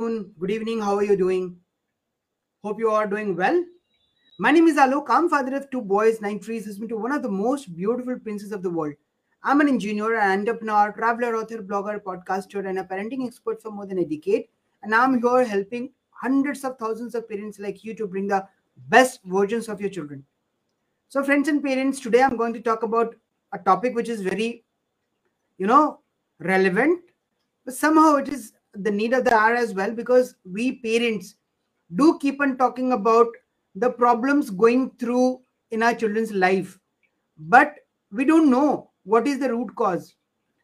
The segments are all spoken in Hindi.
Good evening. How are you doing? Hope you are doing well. My name is Alok. I'm father of two boys, nine trees, husband to one of the most beautiful princes of the world. I'm an engineer, an entrepreneur, traveler, author, blogger, podcaster, and a parenting expert for more than a decade. And I'm here helping hundreds of thousands of parents like you to bring the best versions of your children. So, friends and parents, today I'm going to talk about a topic which is very, you know, relevant, but somehow it is the need of the hour as well because we parents do keep on talking about the problems going through in our children's life. But we don't know what is the root cause.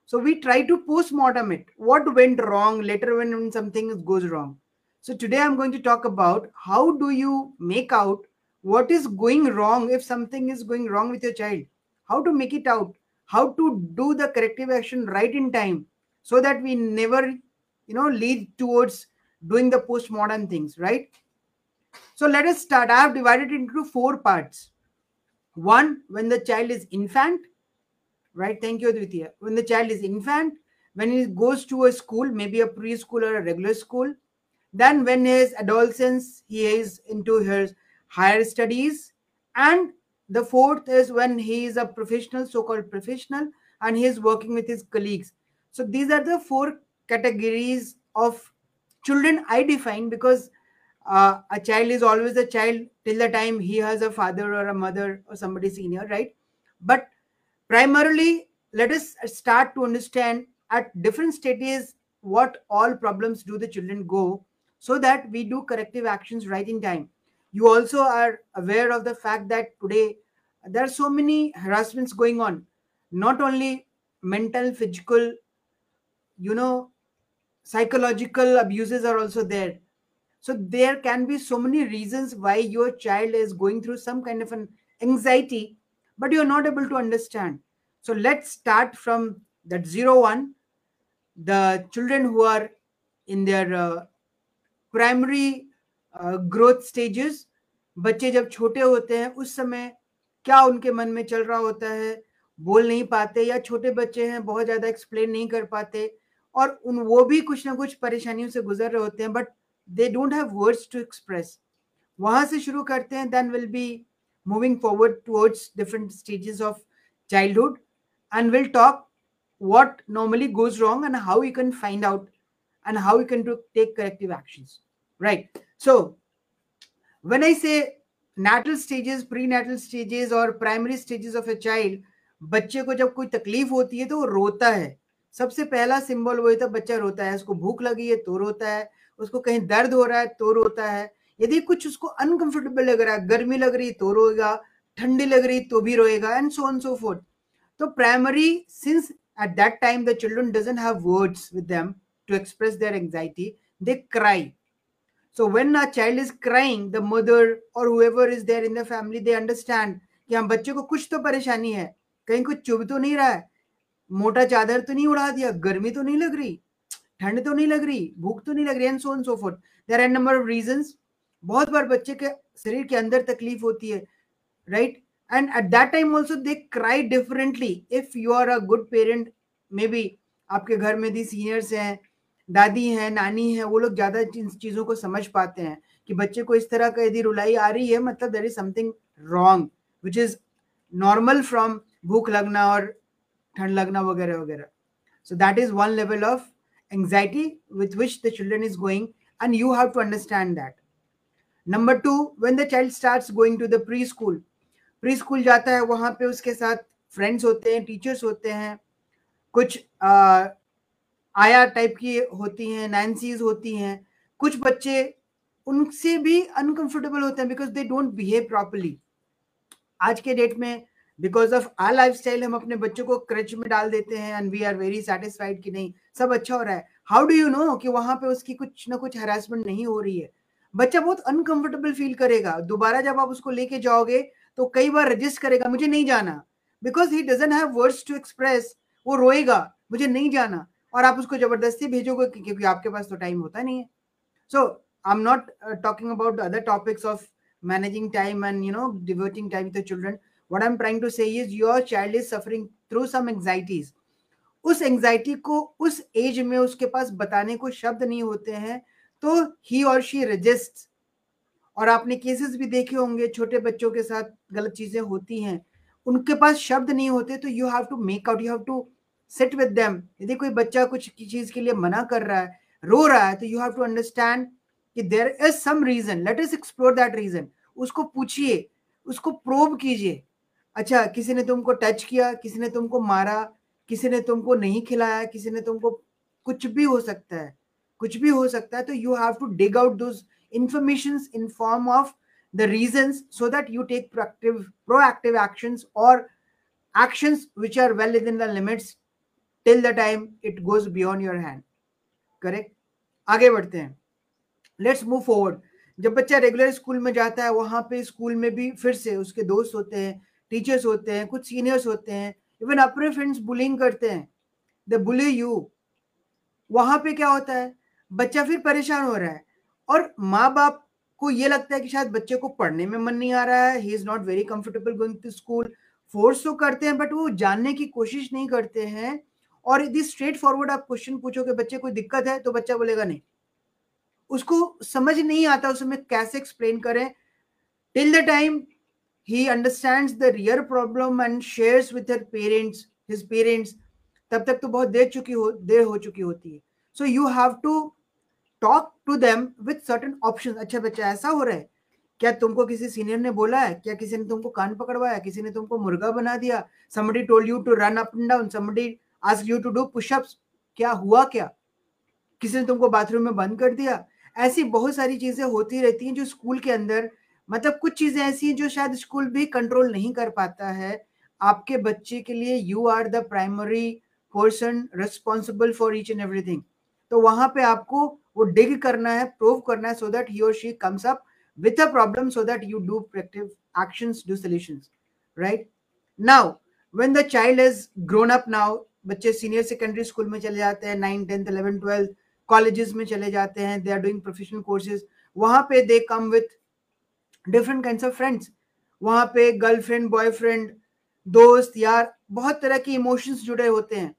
So we try to postmortem it. What went wrong? Later when, when something goes wrong. So today i'm going to talk about how do you make out what is going wrong if something is going wrong with your child? How to make it out? How to do the corrective action right in time so that we never you know lead towards doing the postmodern things right? So let us start. I have divided it into four parts. One when the child is infant right? Thank you Aditya. when the child is infant when he goes to a school maybe a preschool or a regular school then when he is adolescence he is into his higher studies and the fourth is when he is a professional so-called professional and he is working with his colleagues. So these are the four categories of children I define because uh, a child is always a child till the time he has a father or a mother or somebody senior, right? But primarily, let us start to understand at different stages what all problems do the children go so that we do corrective actions right in time. You also are aware of the fact that today there are so many harassments going on, not only mental, physical, you know, psychological abuses are also there so there can be so many reasons why your child is going through some kind of an anxiety but you're not able to understand so let's start from that zero one the children who are in their uh, primary uh, growth stages बच्चे जब छोटे होते हैं उस समय क्या उनके मन में चल रहा होता है बोल नहीं पाते या छोटे बच्चे हैं बहुत ज़्यादा एक्सप्लेन नहीं कर पाते और उन, वो भी कुछ ना कुछ परेशानियों से गुजर रहे होते हैं but they don't have words to express वहाँ से शुरू करते हैं then will be moving forward towards different stages of childhood and will talk what normally goes wrong and how you can find out and how you can to take corrective action right so when I say natal stages pre natal stages और primary stages of a child बच्चे को जब कोई तकलीफ़ होती है तो वो रोता है। सबसे पहला सिंबल वही था, बच्चा रोता है, उसको भूख लगी है तो रोता है, उसको कहीं दर्द हो रहा है तो रोता है, यदि कुछ उसको अनकंफर्टेबल लग रहा है, गर्मी लग रही तो रोएगा, ठंडी लग रही तो भी रोएगा and so on so forth तो primary since at that time the children doesn't have words with them to express their anxiety they cry so when a child is crying the mother और whoever is there in the family they understand कि हम बच्चे को कुछ तो परेशानी है, कहीं कुछ चुभ तो नहीं रहा है मोटा चादर तो नहीं उड़ा दिया, गर्मी तो नहीं लग रही, ठंड तो नहीं लग रही, भूख तो नहीं लग रही and so so forth there are number of reasons बहुत बार बच्चे के शरीर के अंदर तकलीफ़ होती है right and at that time also they cry differently if you are a good parent may be आपके घर में दी सीनियर्स हैं, दादी हैं, नानी हैं, वो लोग ज़्यादा इन चीज़ों को समझ पाते हैं कि बच्चे को इस तरह का यदि रुलाई आ रही है मतलब there is something wrong which is normal from भूख लगना और ठंड लगना वगैरह वगैरह। So that is one level of anxiety with which the children is going and you have to understand that number two when the child start going to the pre school pre school जाता है, वहाँ पर उसके साथ फ्रेंड्स होते हैं टीचर्स होते हैं, कुछ आया टाइप की होती हैं नाइन्सीज होती हैं, कुछ बच्चे उनसे भी अनकंफर्टेबल होते हैं because they don't behave properly आज के डेट में because of our life style हम अपने बच्चों को क्रच में डाल देते हैं and we are very satisfied कि नहीं, सब अच्छा हो रहा है। हाउ डू यू नो कि वहाँ पे उसकी कुछ ना कुछ हरासमेंट नहीं हो रही है? बच्चा बहुत अनकंफर्टेबल फील करेगा। दोबारा जब आप उसको लेके जाओगे तो कई बार रजिस्ट करेगा, मुझे नहीं जाना। Because he doesn't have words to express वो रोएगा, मुझे नहीं जाना। और आप उसको ज़बरदस्ती भेजोगे क्योंकि आपके पास तो टाइम होता नहीं है। So I am not talking about other topics of managing time and you know devoting time to children what i'm trying to say is your child is suffering through some anxieties. उस एंजाइटी को उस एज में उसके पास बताने को शब्द नहीं होते हैं तो ही और शी रजिस्ट और आपने केसेस भी देखे होंगे, छोटे बच्चों के साथ गलत चीज़ें होती हैं, उनके पास शब्द नहीं होते तो you have to make out you have to sit with them यदि कोई बच्चा कुछ चीज़ के लिए मना कर रहा है, रो रहा है तो यू हैव टू अंडरस्टैंड कि there is some reason let's explore that reason उसको पूछिए, उसको प्रोब कीजिए अच्छा किसी ने तुमको टच किया, किसी ने तुमको मारा, किसी ने तुमको नहीं खिलाया, किसी ने तुमको कुछ भी हो सकता है, कुछ भी हो सकता है तो you have to dig out those information in form of the reason so that you take proactive proactive action और action which are well in the limits till the time it goes beyond your hand correct आगे बढ़ते हैं। लेट्स मूव फॉरवर्ड जब बच्चा रेगुलर स्कूल में जाता है, वहाँ पे स्कूल में भी फिर से उसके दोस्त होते हैं टीचर्स होते हैं, कुछ सीनियर्स होते हैं इवन अपने फ्रेंड्स बुलिंग करते हैं द बुले यू वहाँ पे क्या होता है? बच्चा फिर परेशान हो रहा है और माँ बाप को ये लगता है कि शायद बच्चे को पढ़ने में मन नहीं आ रहा है he is not very comfortable going to school force तो करते हैं बट वो जानने की कोशिश नहीं करते हैं और यदि स्ट्रेट फॉरवर्ड आप क्वेश्चन पूछो कि बच्चे कोई दिक्कत है तो बच्चा बोलेगा नहीं। उसको समझ नहीं आता उसमें कैसे एक्सप्लेन करें। Till the time he understands the real problem and shares with her parents his parents तब तक तो बहुत देर चुकी हो, देर हो चुकी होती है। So you have to talk to them with certain option अच्छा बच्चा, ऐसा हो रहा है? क्या तुमको किसी सीनियर ने बोला है? क्या किसी ने तुमको कान पकड़वाया? किसी ने तुमको मुर्गा बना दिया? Somebody told you to run up and down somebody ask you to do pushups क्या हुआ क्या? किसी ने तुमको बाथरूम में बंद कर दिया? ऐसी बहुत सारी चीज़ें होती रहती हैं जो स्कूल के अंदर मतलब कुछ चीज़ें ऐसी हैं जो शायद स्कूल भी कंट्रोल नहीं कर पाता है। आपके बच्चे के लिए you are the primary person responsible for each and everything तो वहाँ पे आपको वो डिग करना है प्रूव करना है सो दैट ही और she comes up with a problem so that you do proactive actions do solutions right now when the child is grown up now बच्चे सीनियर सेकेंडरी स्कूल में चले जाते हैं nine tenth eleven twelfth colleges में चले जाते हैं they are doing professional courses वहाँ पे they come with different kind of friends वहाँ पे गर्लफ्रेंड बॉयफ्रेंड दोस्त, यार, बहुत तरह के इमोशंस जुड़े होते हैं।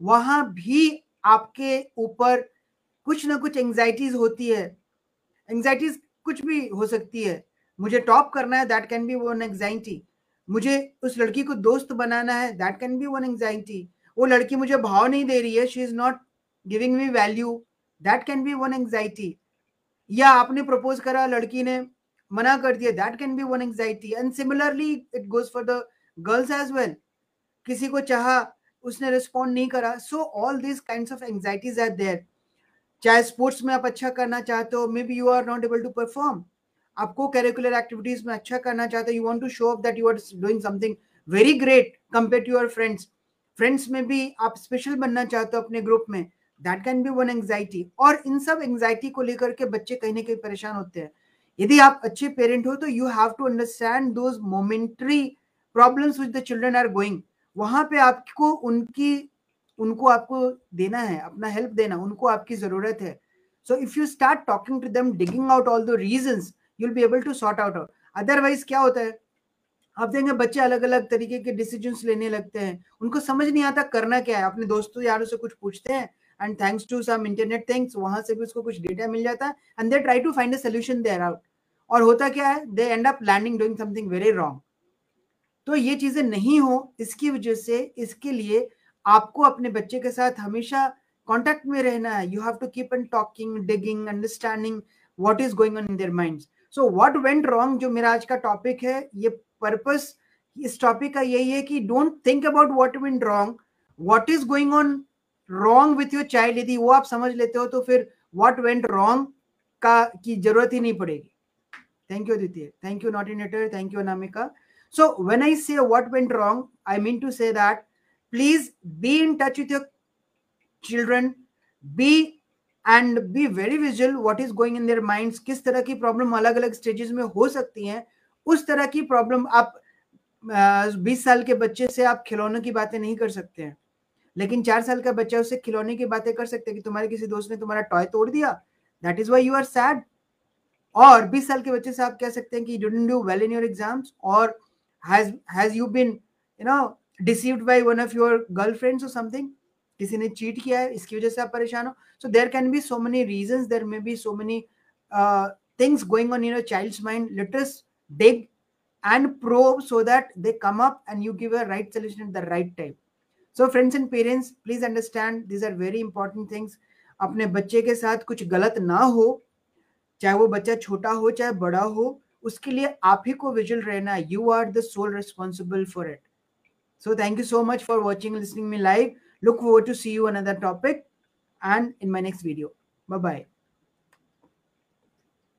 वहाँ भी आपके ऊपर कुछ ना कुछ एंग्जाइटीज होती है। एंग्जाइटीज कुछ भी हो सकती है। मुझे टॉप करना है that can be one anxiety मुझे उस लड़की को दोस्त बनाना है that can be one anxiety वो लड़की मुझे भाव नहीं दे रही है she is not giving me value that can be one anxiety या आपने प्रपोज करा, लड़की ने मना कर दिया that can be one anxiety and similarly it goes for the girls as well किसी को चाहा, उसने रिस्पॉन्ड नहीं करा. So all this kind of anxieties are there चाहे स्पोर्ट्स में आप अच्छा करना चाहते हो may be you are not able to perform आपको करिकुलर एक्टिविटीज़ में अच्छा करना चाहते हो you want to show up that you are doing something very great compare to your friends friends में भी आप स्पेशल बनना चाहते हो अपने ग्रुप में. That can be one anxiety और इन सब एंग्जाइटी को लेकर के बच्चे कहीं ना कहीं परेशान होते हैं. यदि आप अच्छे पेरेंट हो तो you have to understand those momentary problems with the children are going वहाँ पे आपको उनकी, उनको आपको देना है, अपना हेल्प देना, उनको आपकी ज़रूरत है। So if you start talking to them digging out all the reason you'll be able to sort out out otherwise क्या होता है? आप देंगे बच्चे अलग अलग तरीके के डिसीज़न लेने लगते हैं। उनको समझ नहीं आता करना क्या है। अपने दोस्तों यारों से कुछ पूछते हैं and thanks to some internet things वहाँ से भी उसको कुछ डेटा मिल जाता है and they try to find a solution there out और होता क्या है? They end up landing doing something very wrong तो ये चीज़ें नहीं हो, इसकी वजह से इसके लिए आपको अपने बच्चे के साथ हमेशा कांटेक्ट में रहना है। You have to keep on talking digging understanding what is going on in their minds so what went wrong जो मेरा आज का टॉपिक है, ये पर्पस इस टॉपिक का यही है कि don't think about what went wrong what is going on wrong with your child यदि वो आप समझ लेते हो तो फिर व्हाट वेंट रॉन्ग का, की ज़रूरत ही नहीं पड़ेगी। Thank you Dwitiya thank you नॉटिनेटर thank you Anamika so when I what went wrong I mean to say that please be in touch with your children. Be and be very visual what is going in their minds किस तरह की प्रॉब्लम अलग अलग स्टेजेस में हो सकती हैं, उस तरह की प्रॉब्लम आप बीस साल के बच्चे से आप खिलौनों की बातें नहीं कर सकते हैं। लेकिन चार साल का बच्चा उससे खिलौने की बातें कर सकते हैं कि तुम्हारे किसी दोस्त ने तुम्हारा टॉय तोड़ दिया। That is why you are sad और 20 साल के बच्चे से आप कह सकते हैं कि didn't do well in your exams और समथिंग किसी ने चीट किया है, इसकी वजह से आप परेशान हो? So there can be so many reason there may be so many things going on in your child's mind let's dig and probe so that they come up and you give a right solution at the right time so friends and parents please understand these are very important things अपने बच्चे के साथ कुछ गलत ना हो चाहे वो बच्चा छोटा हो, चाहे बड़ा हो, उसके लिए आप ही को विजुअल रहना you are the sole responsible for it so thank you so much for watching listening me live look वो to see you another topic and in my next video bye bye